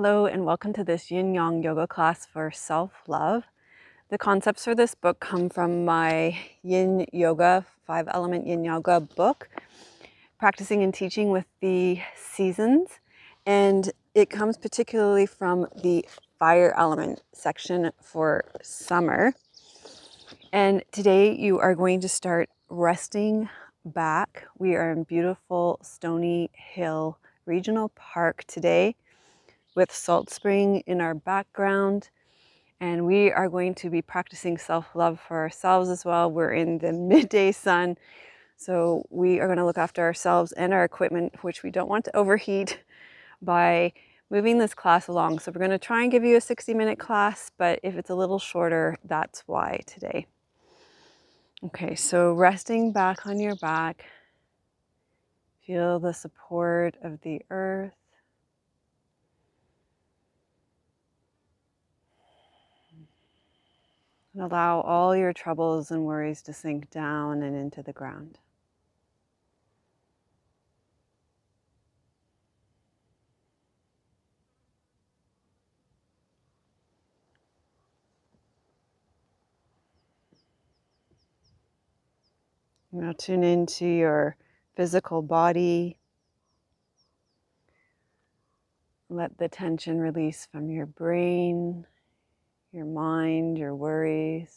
Hello, and welcome to this yin yang yoga class for self love. The concepts for this book come from my yin yoga, five element yin yoga book, practicing and teaching with the seasons. And it comes particularly from the fire element section for summer. And today you are going to start resting back. We are in beautiful Stoney Hill Regional Park today with Salt Spring in our background. And we are going to be practicing self love for ourselves as well. We're in the midday sun. So we are going to look after ourselves and our equipment, which we don't want to overheat, by moving this class along. So we're going to try and give you a 60 minute class, but if it's a little shorter, that's why today. Okay, so resting back on your back, feel the support of the earth. And allow all your troubles and worries to sink down and into the ground. Now tune into your physical body. Let the tension release from your brain your mind, your worries,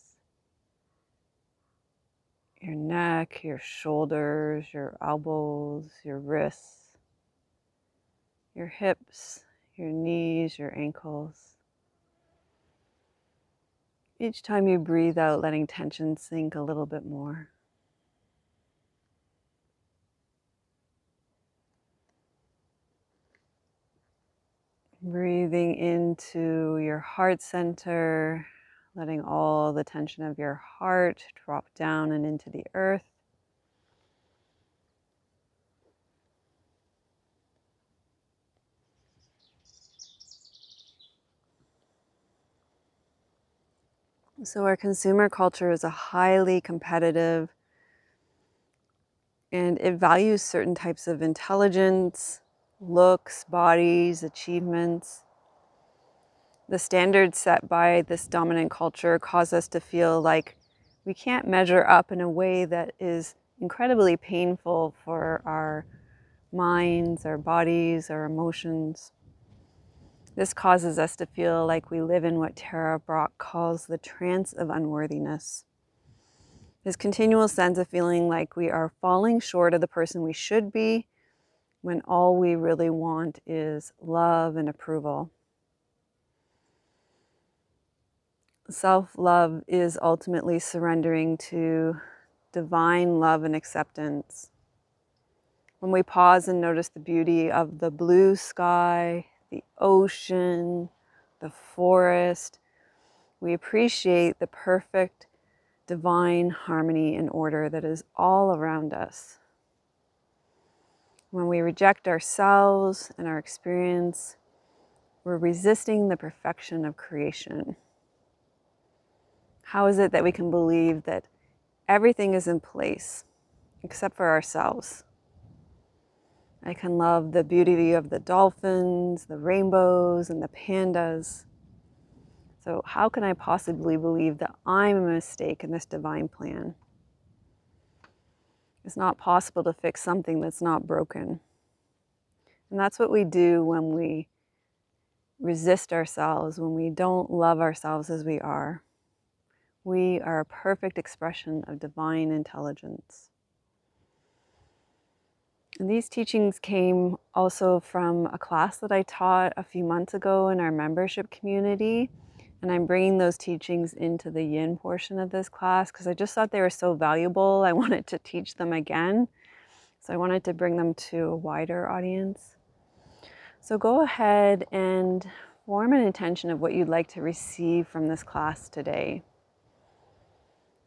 your neck, your shoulders, your elbows, your wrists, your hips, your knees, your ankles. Each time you breathe out, letting tension sink a little bit more. Breathing into your heart center, letting all the tension of your heart drop down and into the earth. So, our consumer culture is a highly competitive and it values certain types of intelligence, looks, bodies, achievements. The standards set by this dominant culture cause us to feel like we can't measure up in a way that is incredibly painful for our minds, our bodies, our emotions. This causes us to feel like we live in what Tara Brach calls the trance of unworthiness. This continual sense of feeling like we are falling short of the person we should be when all we really want is love and approval. Self love is ultimately surrendering to divine love and acceptance. When we pause and notice the beauty of the blue sky, the ocean, the forest, we appreciate the perfect divine harmony and order that is all around us. When we reject ourselves and our experience, we're resisting the perfection of creation. How is it that we can believe that everything is in place except for ourselves? I can love the beauty of the dolphins, the rainbows, and the pandas. So, how can I possibly believe that I'm a mistake in this divine plan? It's not possible to fix something that's not broken. And that's what we do when we resist ourselves, when we don't love ourselves as we are. We are a perfect expression of divine intelligence. And these teachings came also from a class that I taught a few months ago in our membership community. And I'm bringing those teachings into the yin portion of this class because I just thought they were so valuable. I wanted to teach them again. So I wanted to bring them to a wider audience. So go ahead and form an intention of what you'd like to receive from this class today.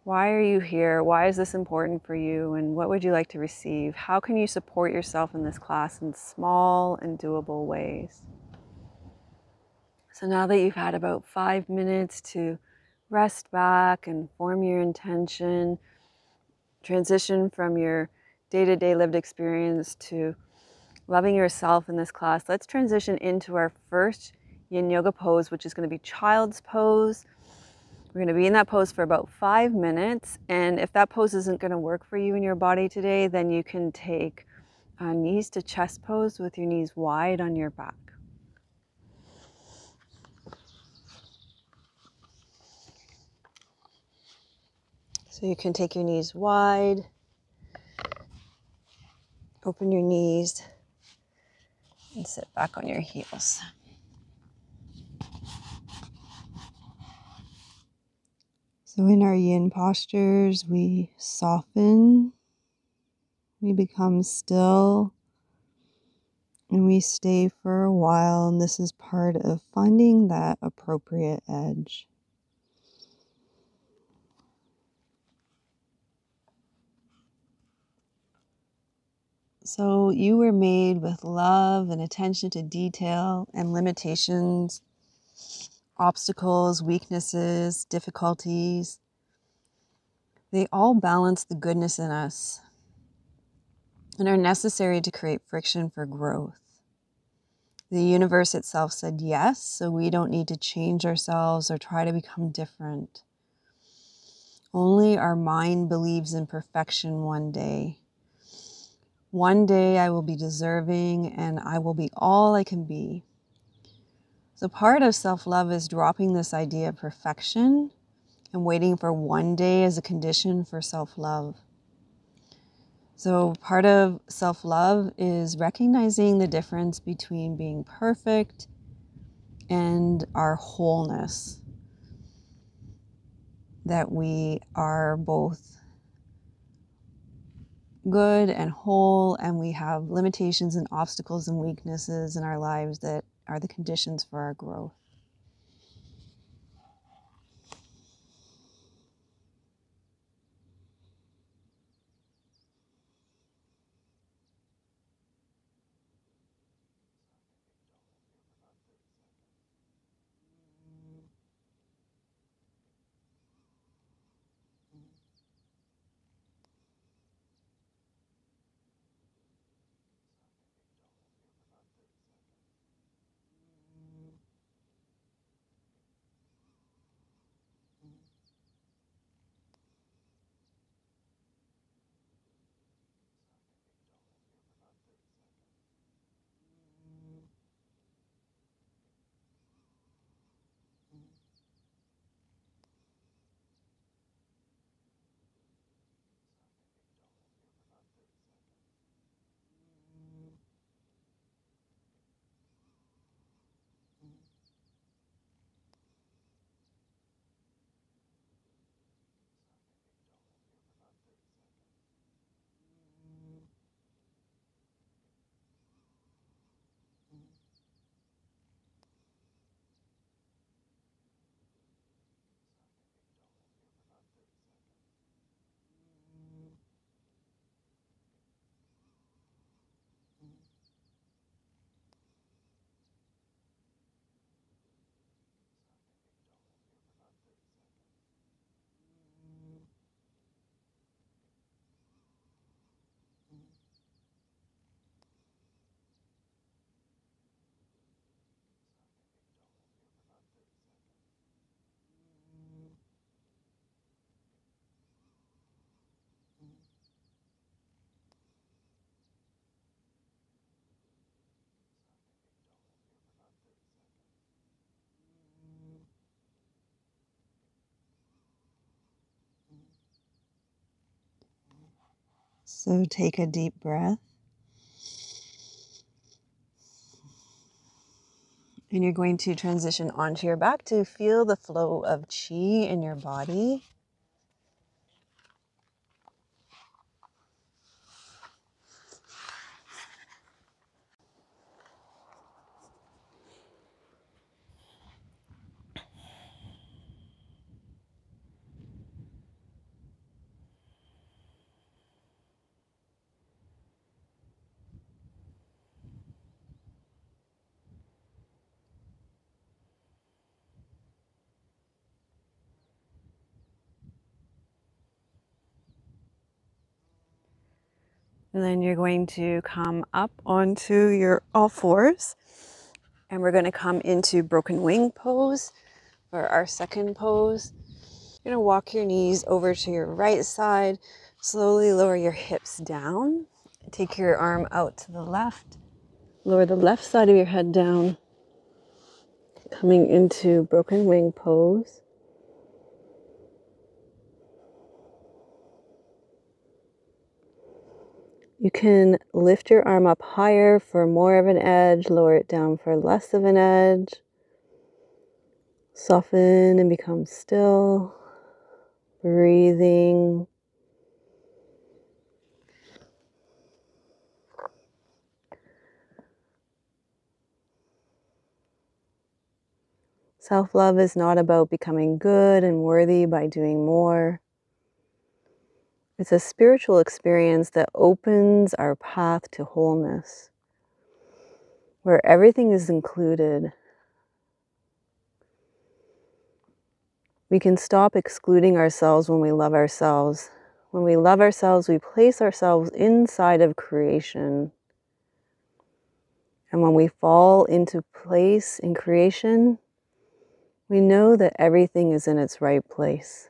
Why are you here? Why is this important for you? And what would you like to receive? How can you support yourself in this class in small and doable ways? So now that you've had about five minutes to rest back and form your intention, transition from your day to day lived experience to loving yourself in this class, let's transition into our first yin yoga pose, which is going to be child's pose. We're going to be in that pose for about five minutes. And if that pose isn't going to work for you in your body today, then you can take knees to chest pose with your knees wide on your back. So you can take your knees wide, open your knees, and sit back on your heels. So, in our yin postures, we soften, we become still, and we stay for a while. And this is part of finding that appropriate edge. So, you were made with love and attention to detail and limitations obstacles, weaknesses, difficulties, they all balance the goodness in us and are necessary to create friction for growth. The universe itself said yes, so we don't need to change ourselves or try to become different. Only our mind believes in perfection one day. One day I will be deserving and I will be all I can be. So, part of self love is dropping this idea of perfection and waiting for one day as a condition for self love. So, part of self love is recognizing the difference between being perfect and our wholeness. That we are both good and whole, and we have limitations and obstacles and weaknesses in our lives that are the conditions for our growth. So take a deep breath. And you're going to transition onto your back to feel the flow of chi in your body. And then you're going to come up onto your all fours And we're going to come into broken wing pose for our second pose. You're going to walk your knees over to your right side. Slowly lower your hips down. Take your arm out to the left. Lower the left side of your head down. Coming into broken wing pose. You can lift your arm up higher for more of an edge, lower it down for less of an edge. Soften and become still, breathing. Self love is not about becoming good and worthy by doing more. It's a spiritual experience that opens our path to wholeness, where everything is included. We can stop excluding ourselves when we love ourselves. When we love ourselves, we place ourselves inside of creation. And when we fall into place in creation, we know that everything is in its right place.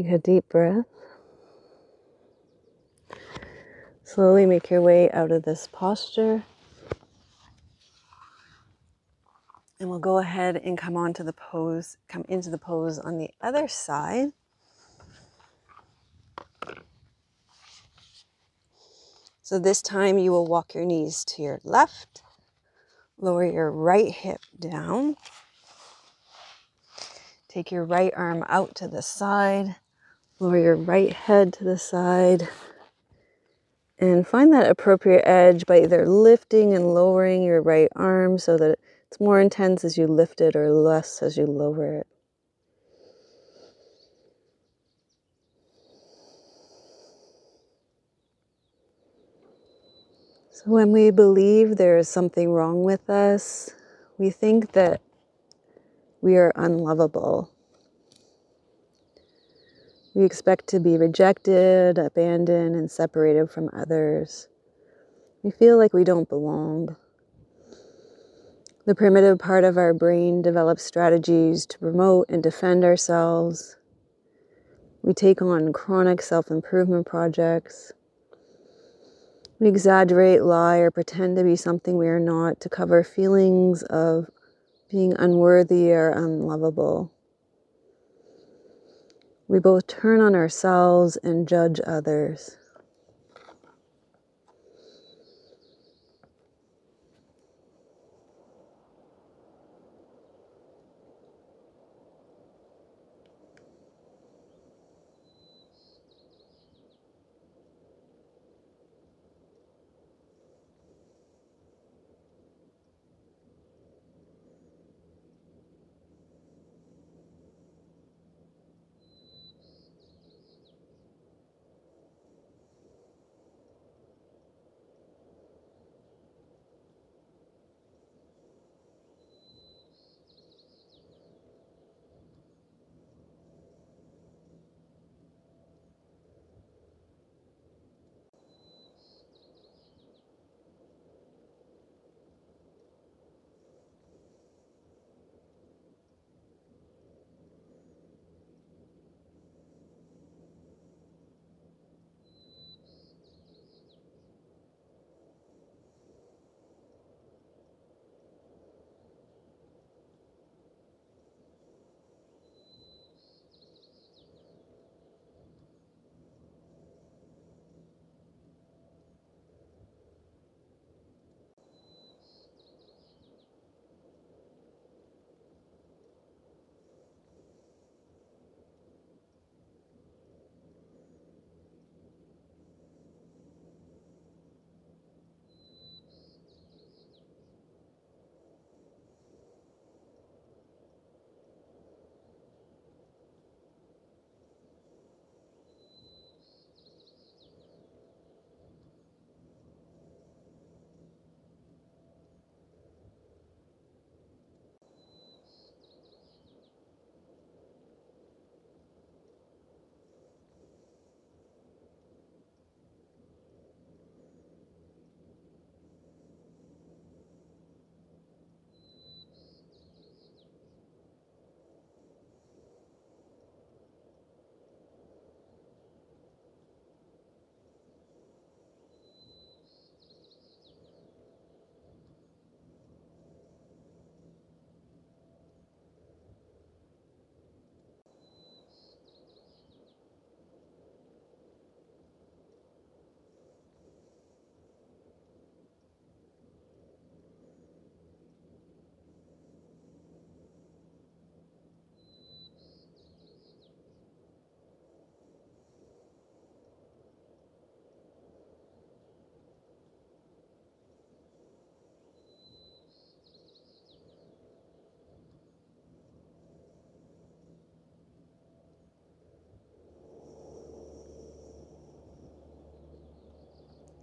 Take a deep breath. Slowly make your way out of this posture. And we'll go ahead and come onto the pose, come into the pose on the other side. So this time you will walk your knees to your left, Lower your right hip down. Take your right arm out to the side. Lower your right head to the side. And find that appropriate edge by either lifting and lowering your right arm so that it's more intense as you lift it or less as you lower it. So, when we believe there is something wrong with us, we think that we are unlovable. We expect to be rejected, abandoned, and separated from others. We feel like we don't belong. The primitive part of our brain develops strategies to promote and defend ourselves. We take on chronic self improvement projects. We exaggerate, lie, or pretend to be something we are not to cover feelings of being unworthy or unlovable. We both turn on ourselves and judge others.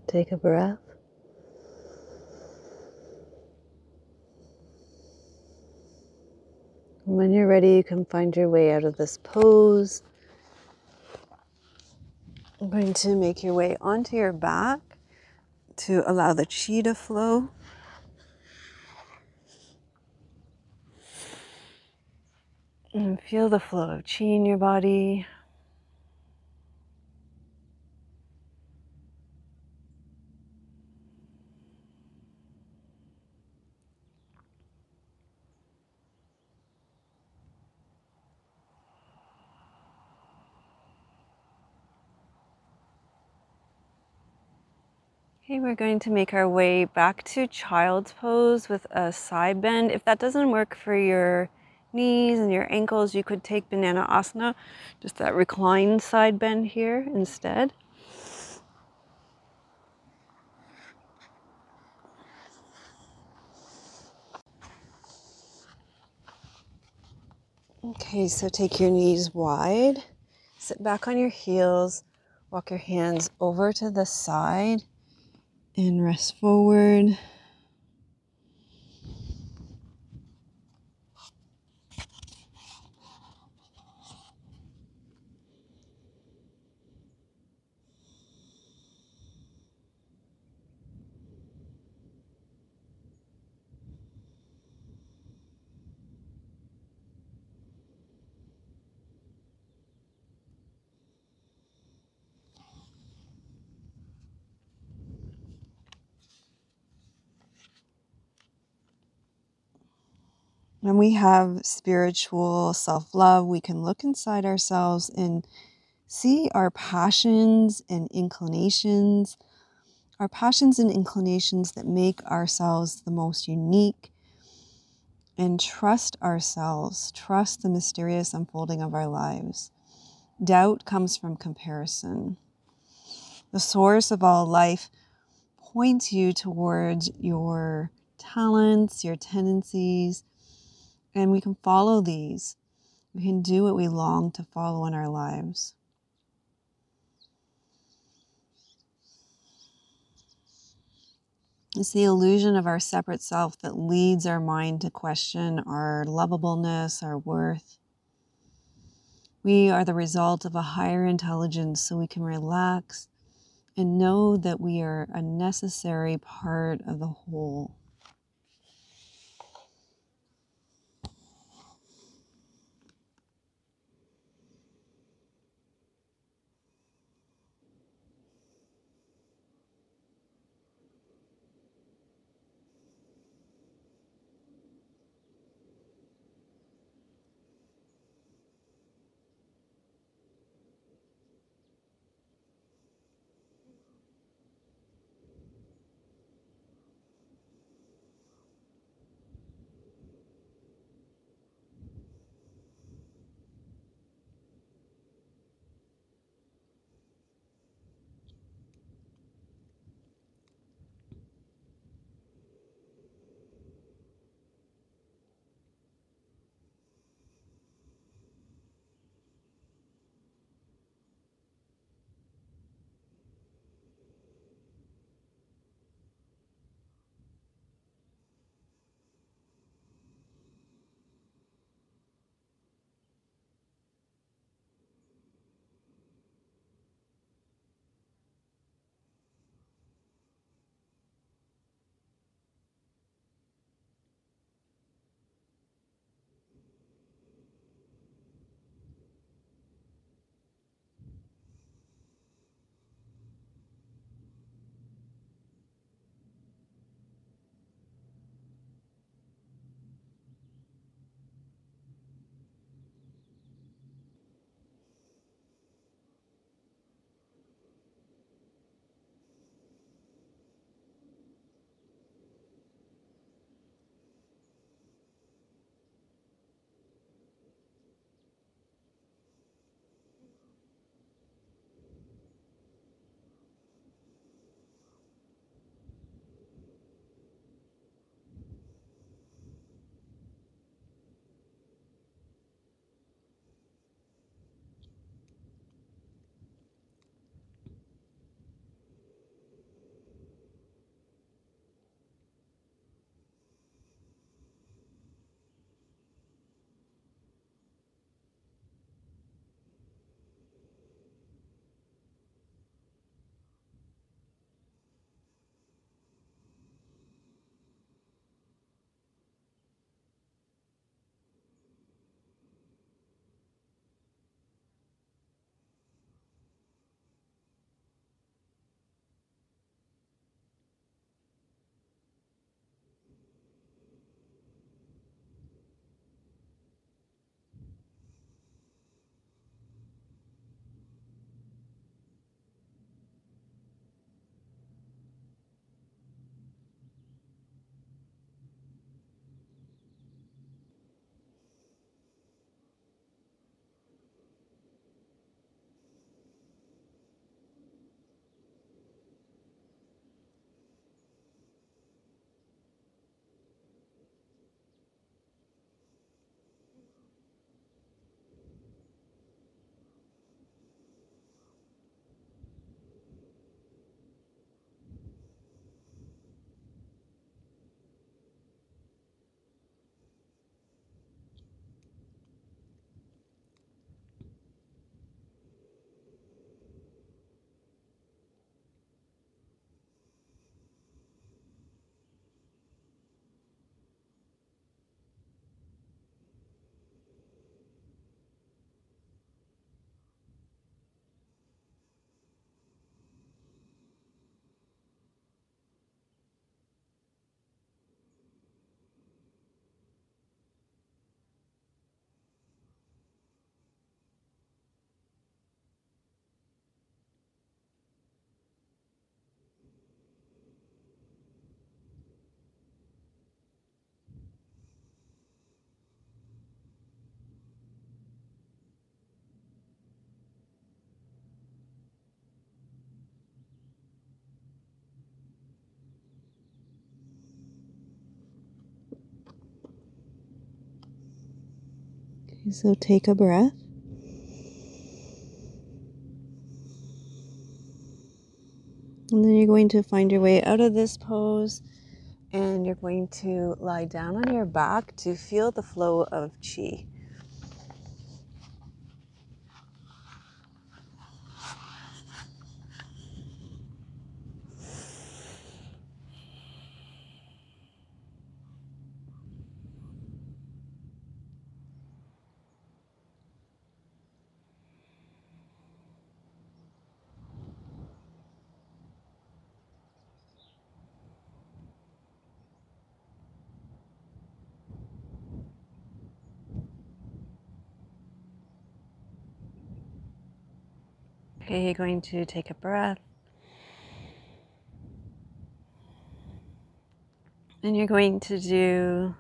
Take a breath. When you're ready, you can find your way out of this pose. I'm going to make your way onto your back to allow the chi to flow. And feel the flow of chi in your body. We're going to make our way back to child's pose with a side bend. If that doesn't work for your knees and your ankles, you could take banana asana, just that reclined side bend here instead. Okay, so take your knees wide, sit back on your heels, walk your hands over to the side and rest forward. When we have spiritual self love, we can look inside ourselves and see our passions and inclinations, our passions and inclinations that make ourselves the most unique, and trust ourselves, trust the mysterious unfolding of our lives. Doubt comes from comparison. The source of all life points you towards your talents, your tendencies, and we can follow these. We can do what we long to follow in our lives. It's the illusion of our separate self that leads our mind to question our lovableness, our worth. We are the result of a higher intelligence, so we can relax and know that we are a necessary part of the whole. So take a breath. And then you're going to find your way out of this pose and you're going to lie down on your back to feel the flow of chi. Okay, you're going to take a breath. And you're going to do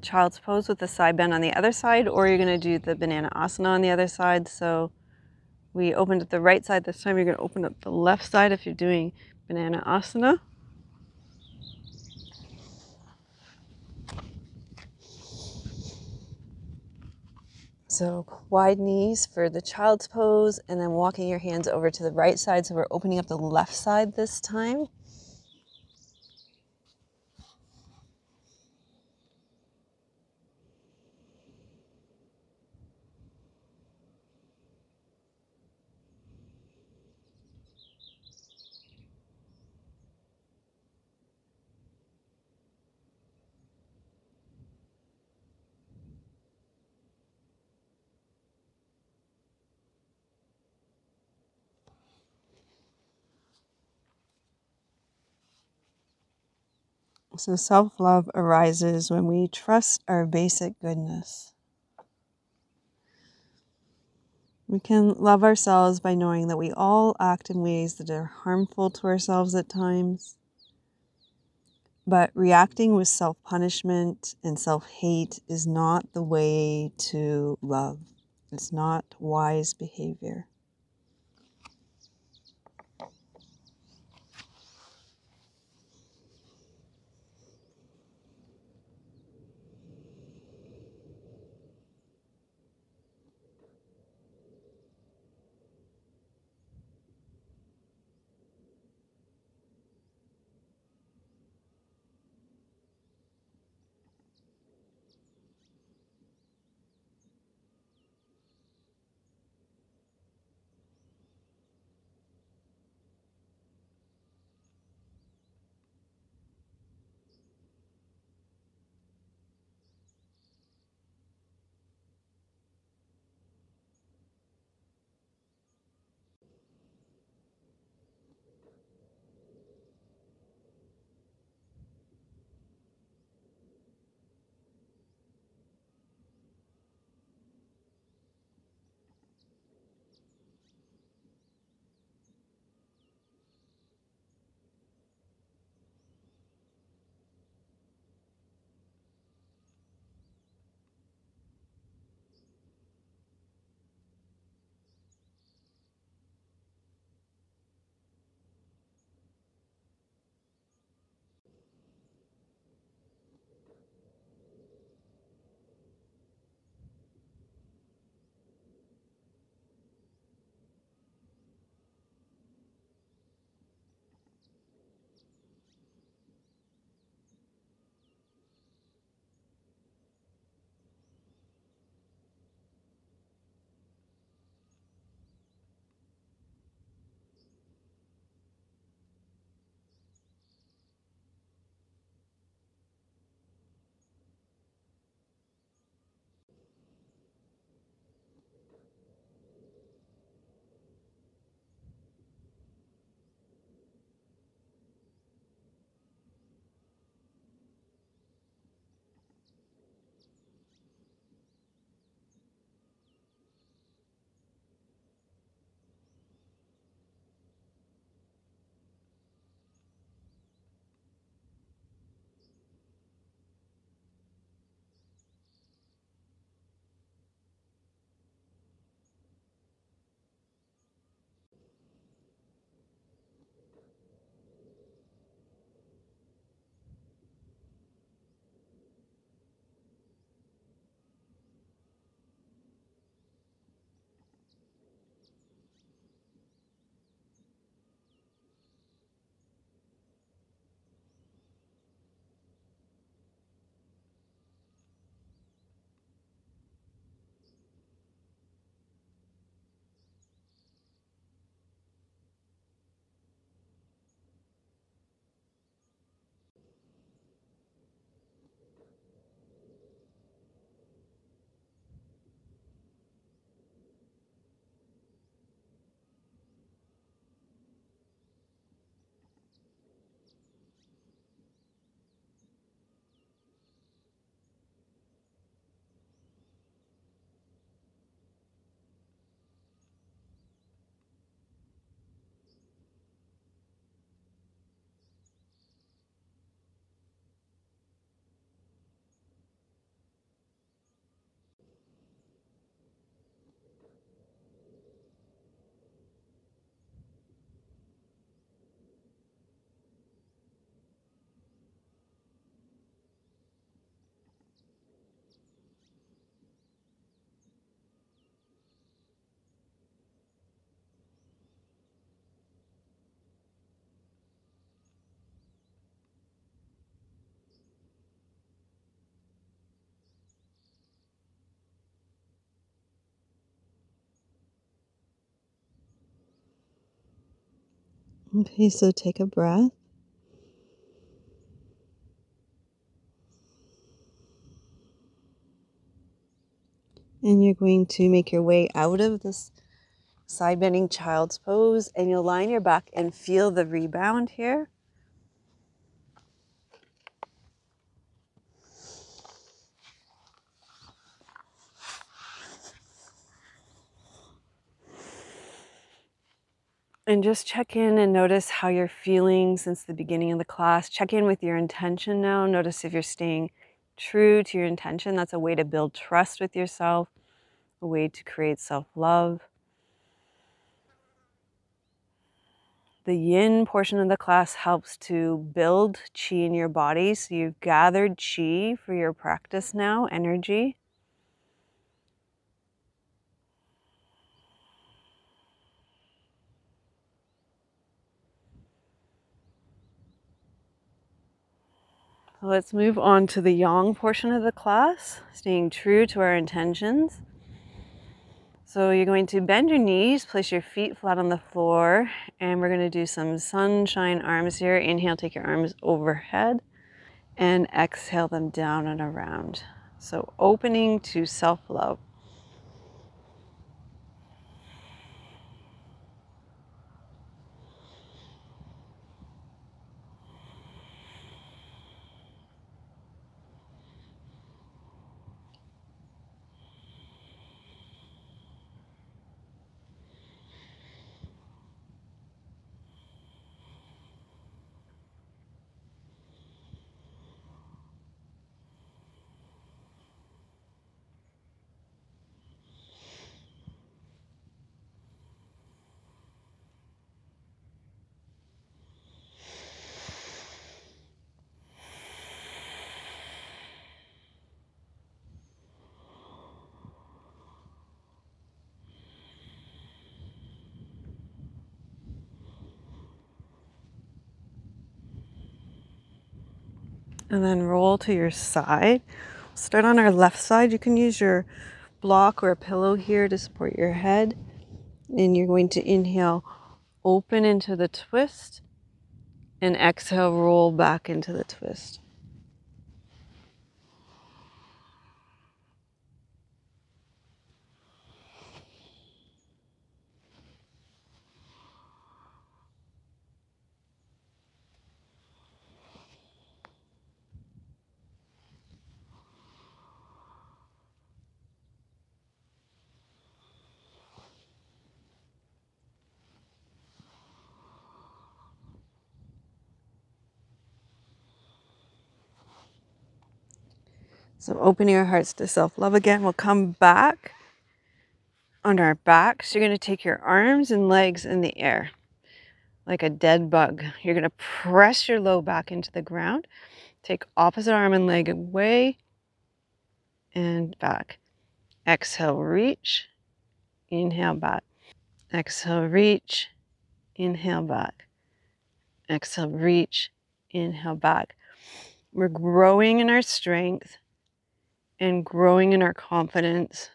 child's pose with the side bend on the other side, or you're going to do the banana asana on the other side. So we opened up the right side this time. You're going to open up the left side if you're doing banana asana. So wide knees for the child's pose and then walking your hands over to the right side. So we're opening up the left side this time. So, self love arises when we trust our basic goodness. We can love ourselves by knowing that we all act in ways that are harmful to ourselves at times. But reacting with self punishment and self hate is not the way to love. It's not wise behavior. Okay, so take a breath. And you're going to make your way out of this side bending child's pose and you'll line your back and feel the rebound here. And just check in and notice how you're feeling since the beginning of the class. Check in with your intention now. Notice if you're staying true to your intention. That's a way to build trust with yourself, a way to create self love. The yin portion of the class helps to build chi in your body. So you've gathered chi for your practice now, energy. Let's move on to the yang portion of the class, staying true to our intentions. So you're going to bend your knees, place your feet flat on the floor, and we're going to do some sunshine arms here. Inhale, take your arms overhead, and exhale them down and around. So opening to self-love. And then roll to your side. Start on our left side. You can use your block or a pillow here to support your head. And you're going to inhale, open into the twist, and exhale, roll back into the twist. So opening our hearts to self-love again. We'll come back on our backs. You're going to take your arms and legs in the air like a dead bug. You're going to press your low back into the ground. Take opposite arm and leg away and back. Exhale, reach. Inhale, back. Exhale, reach. Inhale, back. Exhale, reach. Inhale, back. We're growing in our strength and growing in our confidence,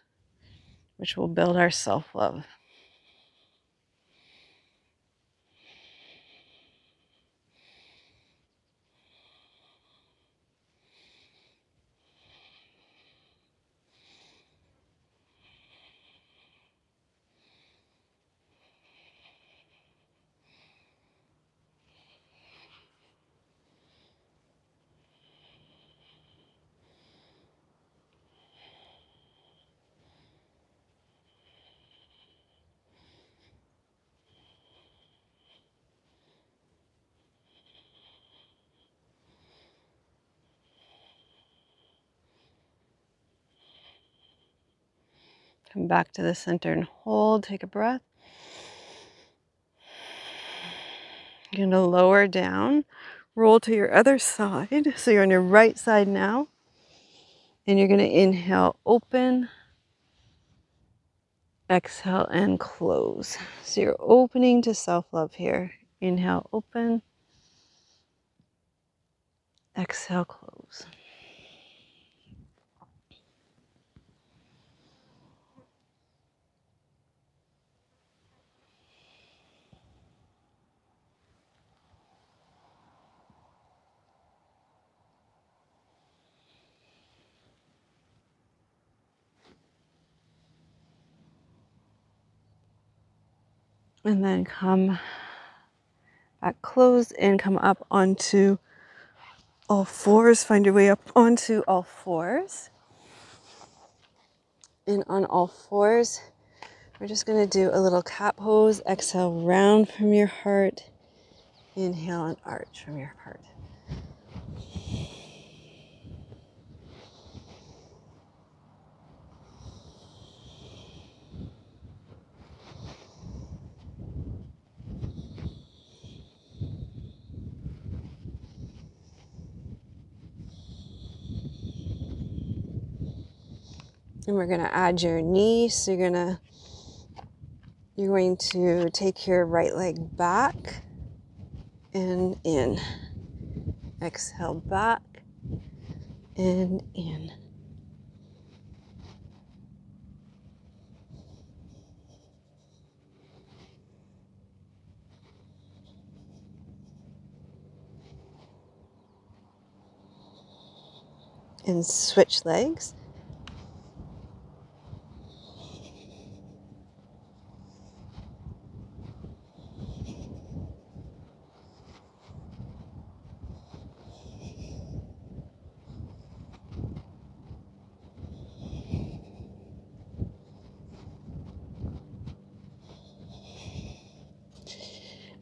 which will build our self love. Come back to the center and hold. Take a breath. You're going to lower down, roll to your other side. So you're on your right side now. And you're going to inhale, open, exhale, and close. So you're opening to self love here. Inhale, open, exhale, close. And then come back closed and come up onto all fours. Find your way up onto all fours. And on all fours, we're just going to do a little cat pose. Exhale, round from your heart. Inhale and arch from your heart. And we're going to add your knee. So you're going to you're going to take your right leg back and in. Exhale back and in. And switch legs.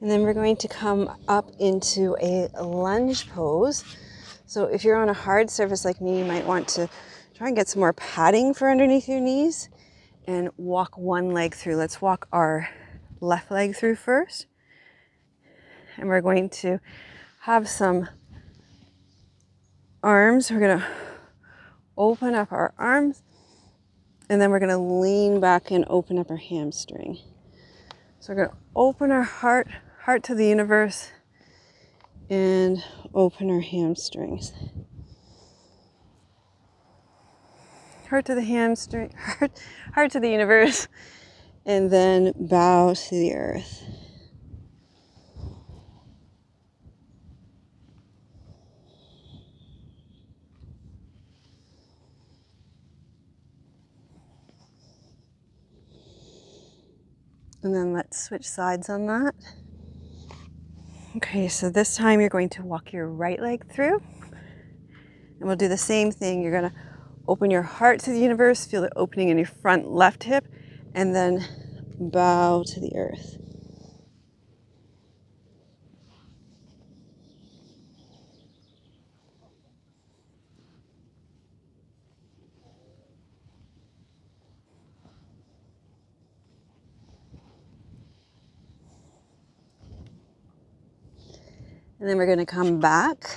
And then we're going to come up into a lunge pose. So if you're on a hard surface like me, you might want to try and get some more padding for underneath your knees and walk one leg through. Let's walk our left leg through first. And we're going to have some arms. We're going to open up our arms and then we're going to lean back and open up our hamstring. So we're going to open our heart heart to the universe, and open our hamstrings. Heart to the hamstring, heart, heart to the universe, and then bow to the earth. And then let's switch sides on that. Okay, so this time you're going to walk your right leg through. And we'll do the same thing. You're going to open your heart to the universe, feel the opening in your front left hip, and then bow to the earth. And then we're going to come back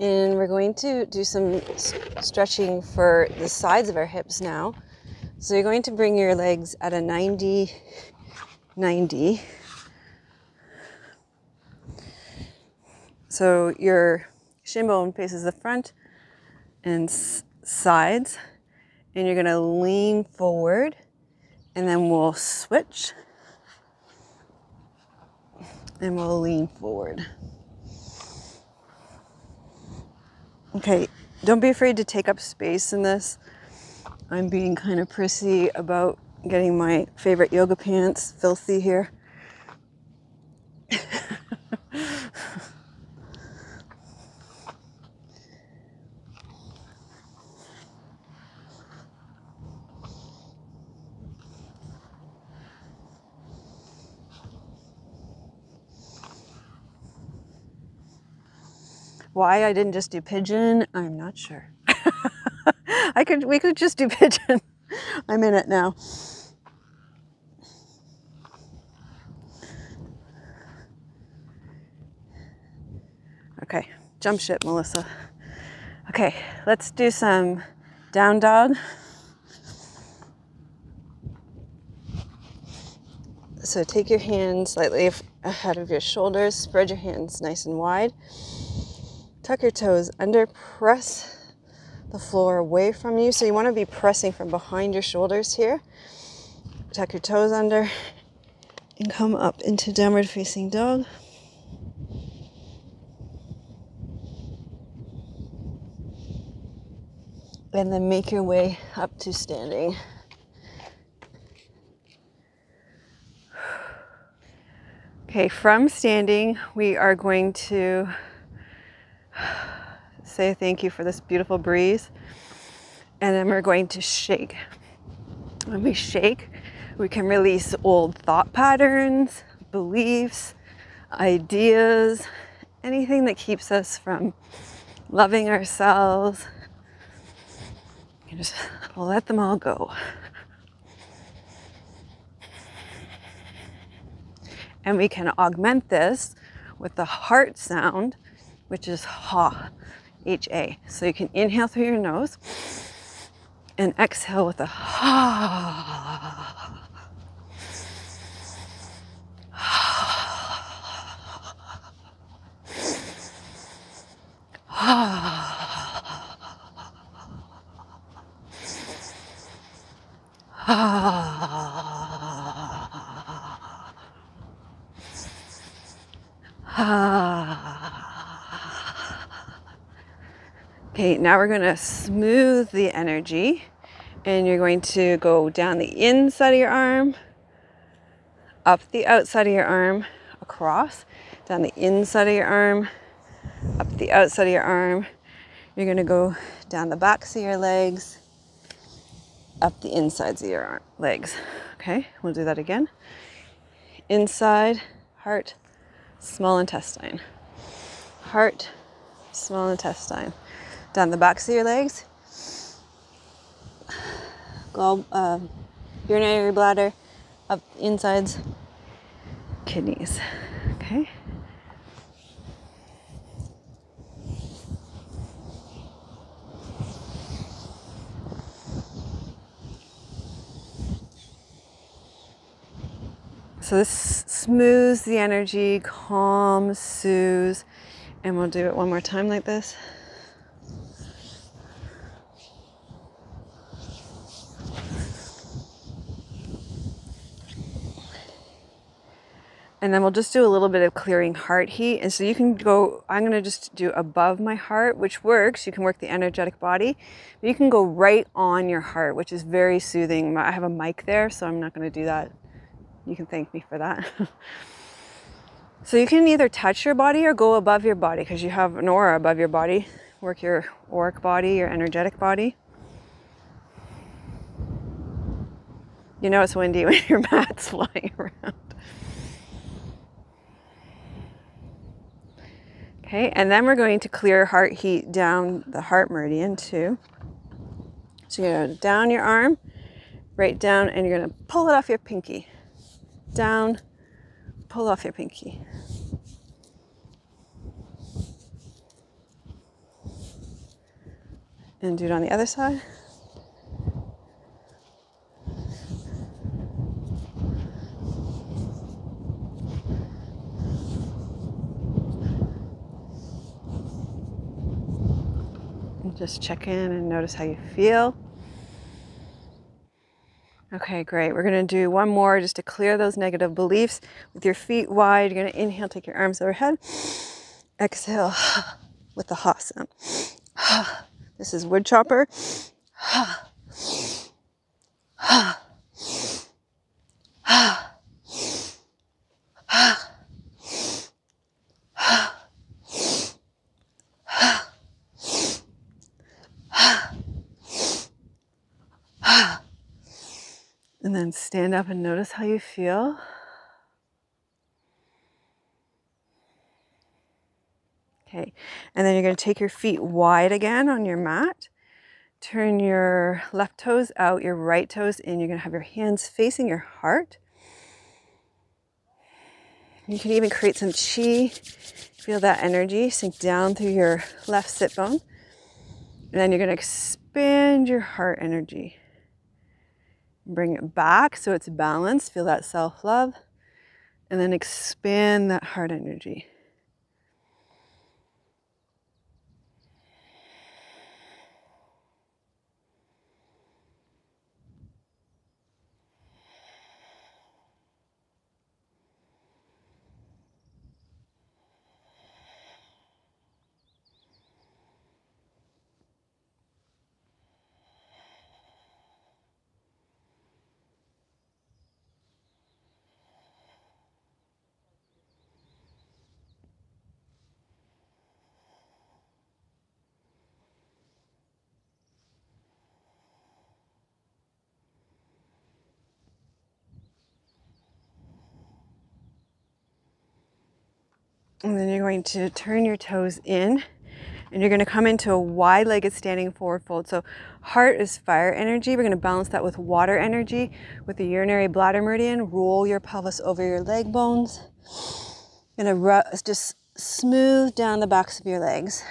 and we're going to do some stretching for the sides of our hips now. So you're going to bring your legs at a 90 90. So your shin bone faces the front and sides, and you're going to lean forward, and then we'll switch and we'll lean forward. Okay, don't be afraid to take up space in this. I'm being kind of prissy about getting my favorite yoga pants filthy here. Why I didn't just do pigeon, I'm not sure. I could we could just do pigeon. I'm in it now. Okay, jump ship, Melissa. Okay, let's do some down dog. So take your hands slightly ahead of your shoulders, spread your hands nice and wide. Tuck your toes under, press the floor away from you. So you want to be pressing from behind your shoulders here. Tuck your toes under and come up into downward facing dog. And then make your way up to standing. Okay, from standing, we are going to say thank you for this beautiful breeze. And then we're going to shake. When we shake, we can release old thought patterns, beliefs, ideas, anything that keeps us from loving ourselves. You just let them all go. And we can augment this with the heart sound, which is ha, H A. So you can inhale through your nose and exhale with a ha. Okay, now we're going to smooth the energy and you're going to go down the inside of your arm, up the outside of your arm, across, down the inside of your arm, up the outside of your arm. You're going to go down the backs of your legs, up the insides of your arm, legs. Okay, we'll do that again. Inside, heart, small intestine. Heart, small intestine. Down the backs of your legs, gall, uh, urinary bladder, up insides, kidneys. Okay. So this smooths the energy, calms, soothes, and we'll do it one more time like this. And then we'll just do a little bit of clearing heart heat. And so you can go, I'm going to just do above my heart, which works. You can work the energetic body. But you can go right on your heart, which is very soothing. I have a mic there, so I'm not going to do that. You can thank me for that. so you can either touch your body or go above your body because you have an aura above your body. Work your auric body, your energetic body. You know it's windy when your mat's flying around. Okay, and then we're going to clear heart heat down the heart meridian too. So you're going to down your arm, right down, and you're to pull it off your pinky. Down, pull off your pinky. And do it on the other side. Just check in and notice how you feel. Okay, great. We're going to do one more just to clear those negative beliefs with your feet wide. You're going to inhale, take your arms overhead. Exhale with the ha sound. This is wood chopper. Then stand up and notice how you feel. Okay, and then you're going to take your feet wide again on your mat. Turn your left toes out, your right toes in. You're going to have your hands facing your heart. You can even create some chi. Feel that energy sink down through your left sit bone. And then you're going to expand your heart energy. Bring it back so it's balanced. Feel that self love. And then expand that heart energy. And then you're going to turn your toes in and you're going to come into a wide legged standing forward fold. So, heart is fire energy. We're going to balance that with water energy with the urinary bladder meridian. Roll your pelvis over your leg bones. Going to just smooth down the backs of your legs.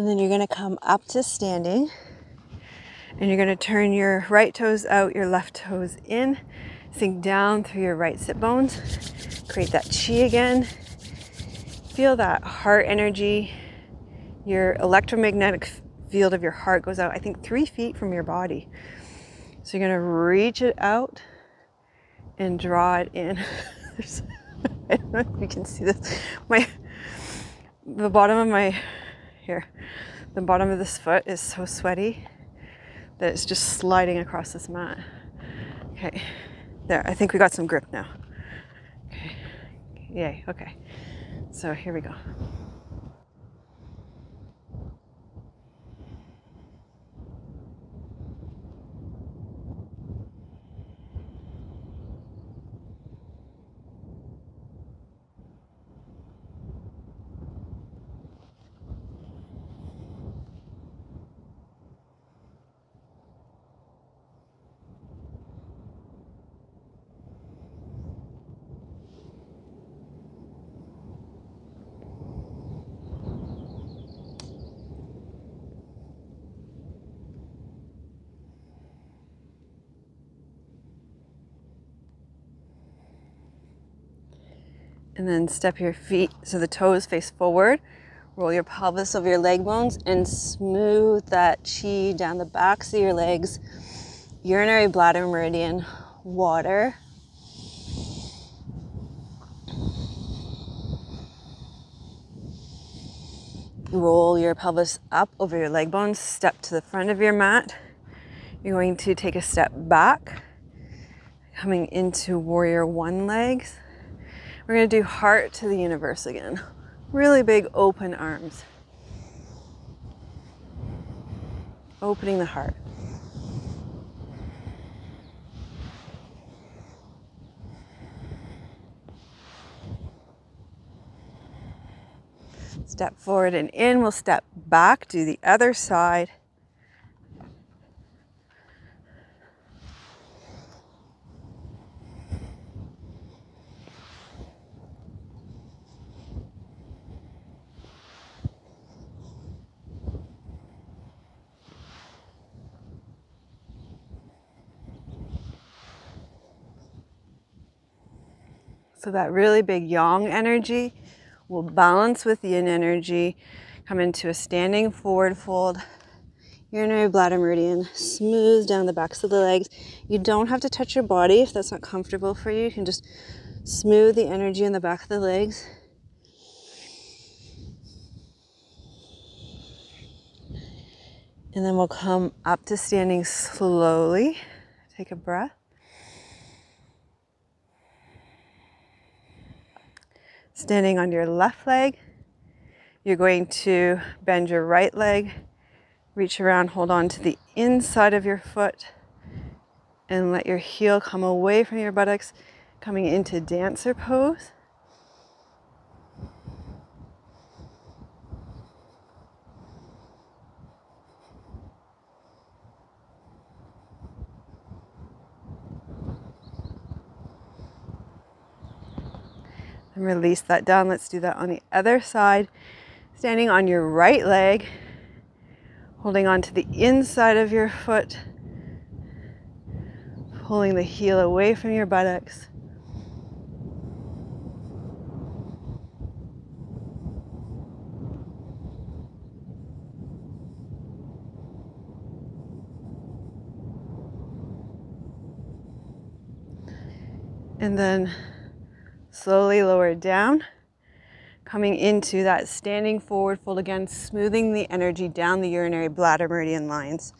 And then you're going to come up to standing. And you're going to turn your right toes out, your left toes in. Sink down through your right sit bones. Create that chi again. Feel that heart energy. Your electromagnetic field of your heart goes out, I think, three feet from your body. So you're going to reach it out and draw it in. I don't know if you can see this. My the bottom of my here. The bottom of this foot is so sweaty that it's just sliding across this mat. Okay, there, I think we got some grip now. Okay, yay, okay. So here we go. And then step your feet so the toes face forward. Roll your pelvis over your leg bones and smooth that chi down the backs of your legs. Urinary bladder meridian, water. Roll your pelvis up over your leg bones, step to the front of your mat. You're going to take a step back, coming into warrior one legs. We're going to do heart to the universe again. Really big open arms. Opening the heart. Step forward and in. We'll step back, do the other side. So that really big yang energy will balance with yin energy, come into a standing forward fold, urinary bladder meridian, smooth down the backs of the legs. You don't have to touch your body if that's not comfortable for you. You can just smooth the energy in the back of the legs. And then we'll come up to standing slowly. Take a breath. Standing on your left leg, you're going to bend your right leg, reach around, hold on to the inside of your foot, and let your heel come away from your buttocks, coming into dancer pose. Release that down. Let's do that on the other side. Standing on your right leg, holding on to the inside of your foot, pulling the heel away from your buttocks. And then slowly lower it down. coming into that standing forward fold again, smoothing the energy down the urinary bladder meridian lines.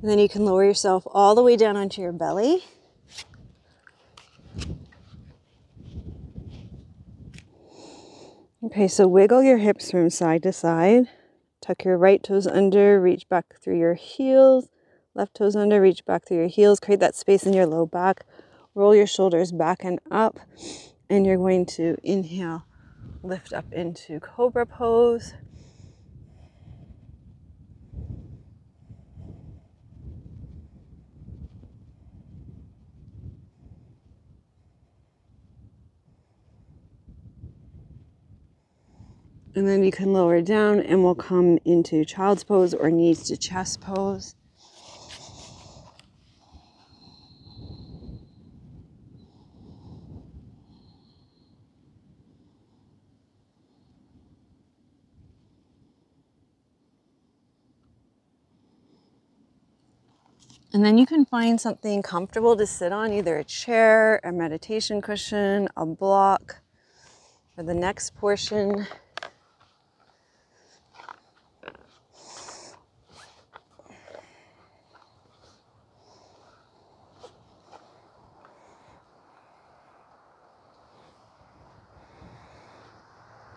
And then you can lower yourself all the way down onto your belly. Okay, so wiggle your hips from side to side. Tuck your right toes under, reach back through your heels. Left toes under, reach back through your heels. Create that space in your low back. Roll your shoulders back and up. And you're going to inhale, lift up into cobra pose. And then you can lower down and we'll come into child's pose or knees to chest pose. And then you can find something comfortable to sit on, either a chair, a meditation cushion, a block. For the next portion,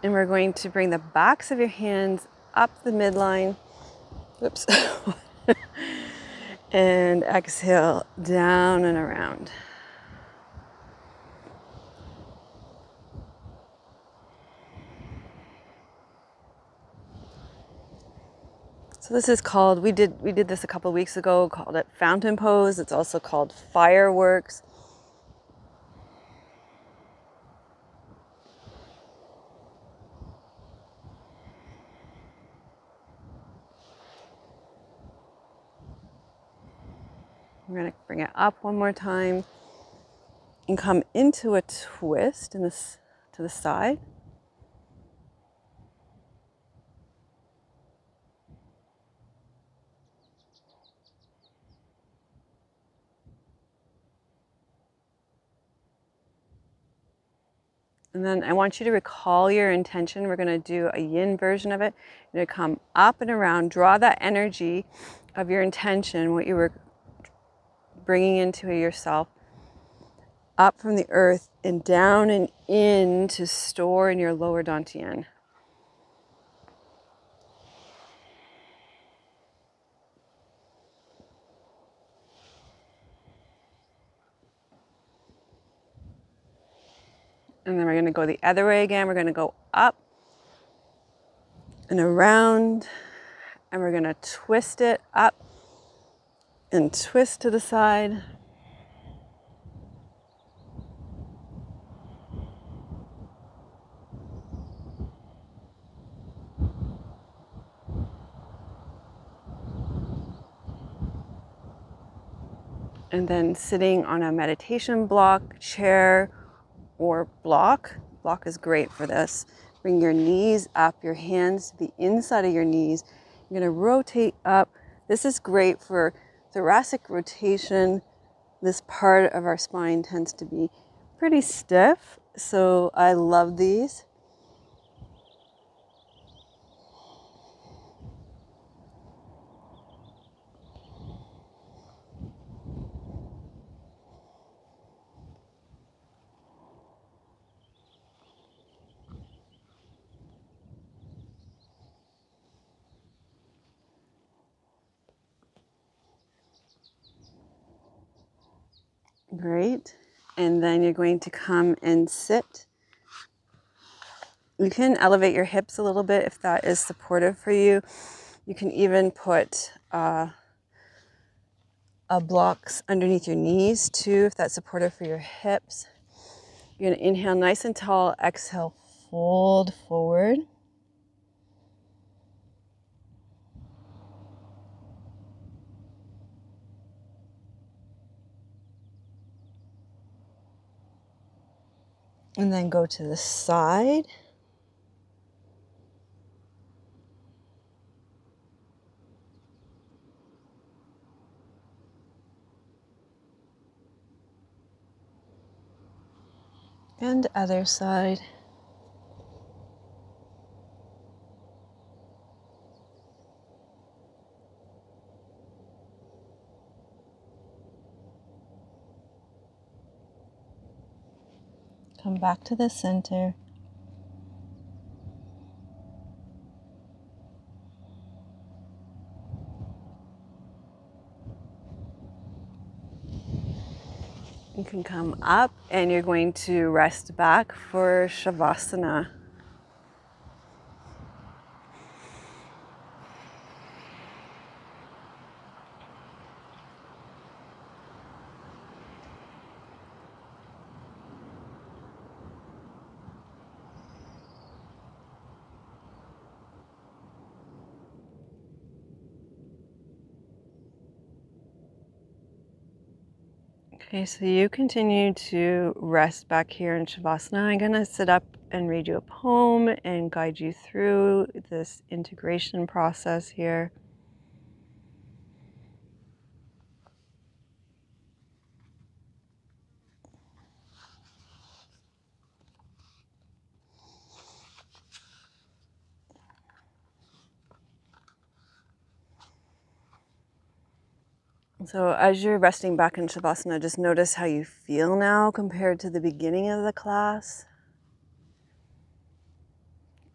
And we're going to bring the backs of your hands up the midline. Whoops. and exhale down and around. So this is called we did we did this a couple weeks ago called it fountain pose. It's also called fireworks. We're going to bring it up one more time and come into a twist in this to the side. And then I want you to recall your intention. We're going to do a yin version of it. You're going to come up and around, draw that energy of your intention, what you were bringing into yourself up from the earth and down and in to store in your lower dantian. And then we're going to go the other way again. We're going to go up and around, and we're going to twist it up and twist to the side. And then sitting on a meditation block, chair, or block. Block is great for this. Bring your knees up, your hands to the inside of your knees. You're to rotate up. This is great for thoracic rotation, this part of our spine tends to be pretty stiff. So I love these. Great. And then you're going to come and sit. You can elevate your hips a little bit if that is supportive for you. You can even put uh, a blocks underneath your knees too, if that's supportive for your hips. You're to inhale nice and tall, exhale, fold forward. and then go to the side. And other side. Come back to the center. You can come up and you're going to rest back for Shavasana. Okay, so you continue to rest back here in Shavasana. I'm going to sit up and read you a poem and guide you through this integration process here. So, as you're resting back in Shavasana, just notice how you feel now compared to the beginning of the class.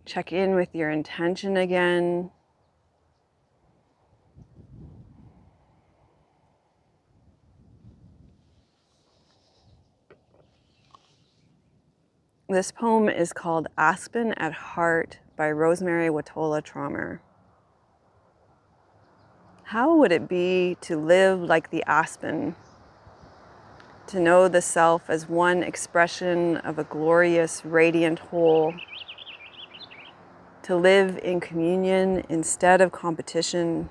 Check in with your intention again. This poem is called Aspen at Heart by Rosemerry Wahtola Trommer. How would it be to live like the aspen? To know the self as one expression of a glorious, radiant whole. To live in communion instead of competition.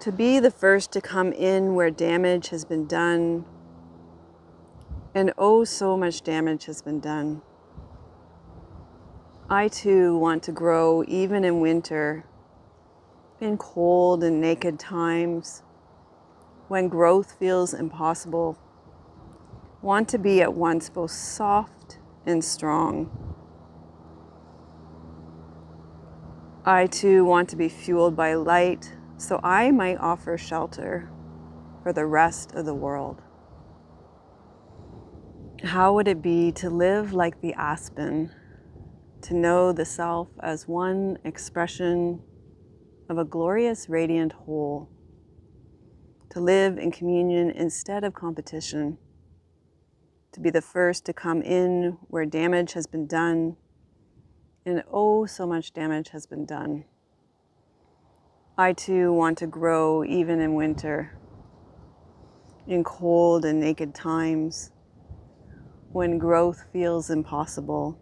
To be the first to come in where damage has been done. And oh, so much damage has been done. I too want to grow even in winter in cold and naked times, when growth feels impossible, want to be at once both soft and strong. I too want to be fueled by light so I might offer shelter for the rest of the world. How would it be to live like the aspen, to know the self as one expression of a glorious, radiant whole, to live in communion instead of competition, to be the first to come in where damage has been done, and oh, so much damage has been done. I too want to grow even in winter, in cold and naked times, when growth feels impossible.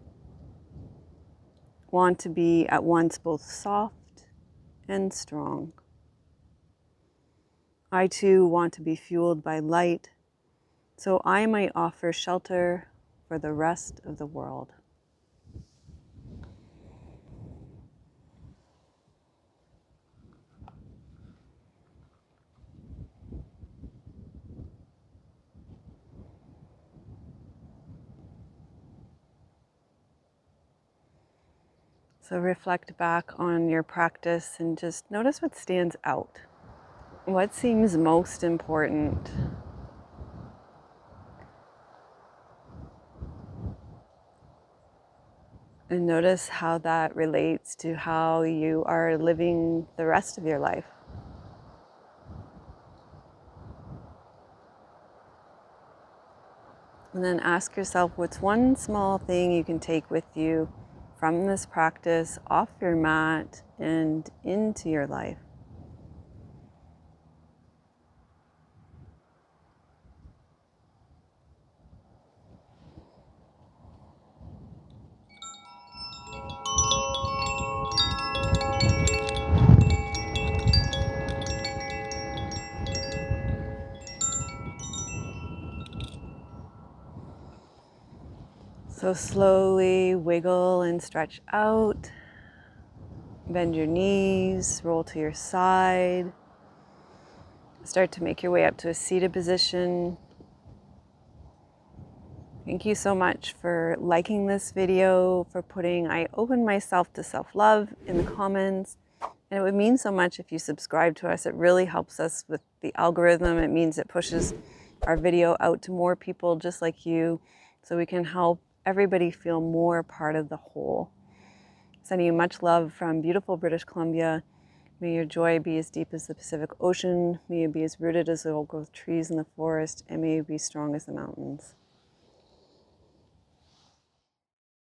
Want to be at once both soft and strong. I too want to be fueled by light so I might offer shelter for the rest of the world. So reflect back on your practice and just notice what stands out. What seems most important? And notice how that relates to how you are living the rest of your life. And then ask yourself what's one small thing you can take with you from this practice off your mat and into your life. So slowly wiggle and stretch out. Bend your knees, roll to your side. Start to make your way up to a seated position. Thank you so much for liking this video, for putting I open myself to self-love in the comments. And it would mean so much if you subscribe to us. It really helps us with the algorithm. It means it pushes our video out to more people just like you so we can help everybody feel more part of the whole. Sending you much love from beautiful British Columbia. May your joy be as deep as the Pacific Ocean. May you be as rooted as the old growth trees in the forest. And may you be strong as the mountains.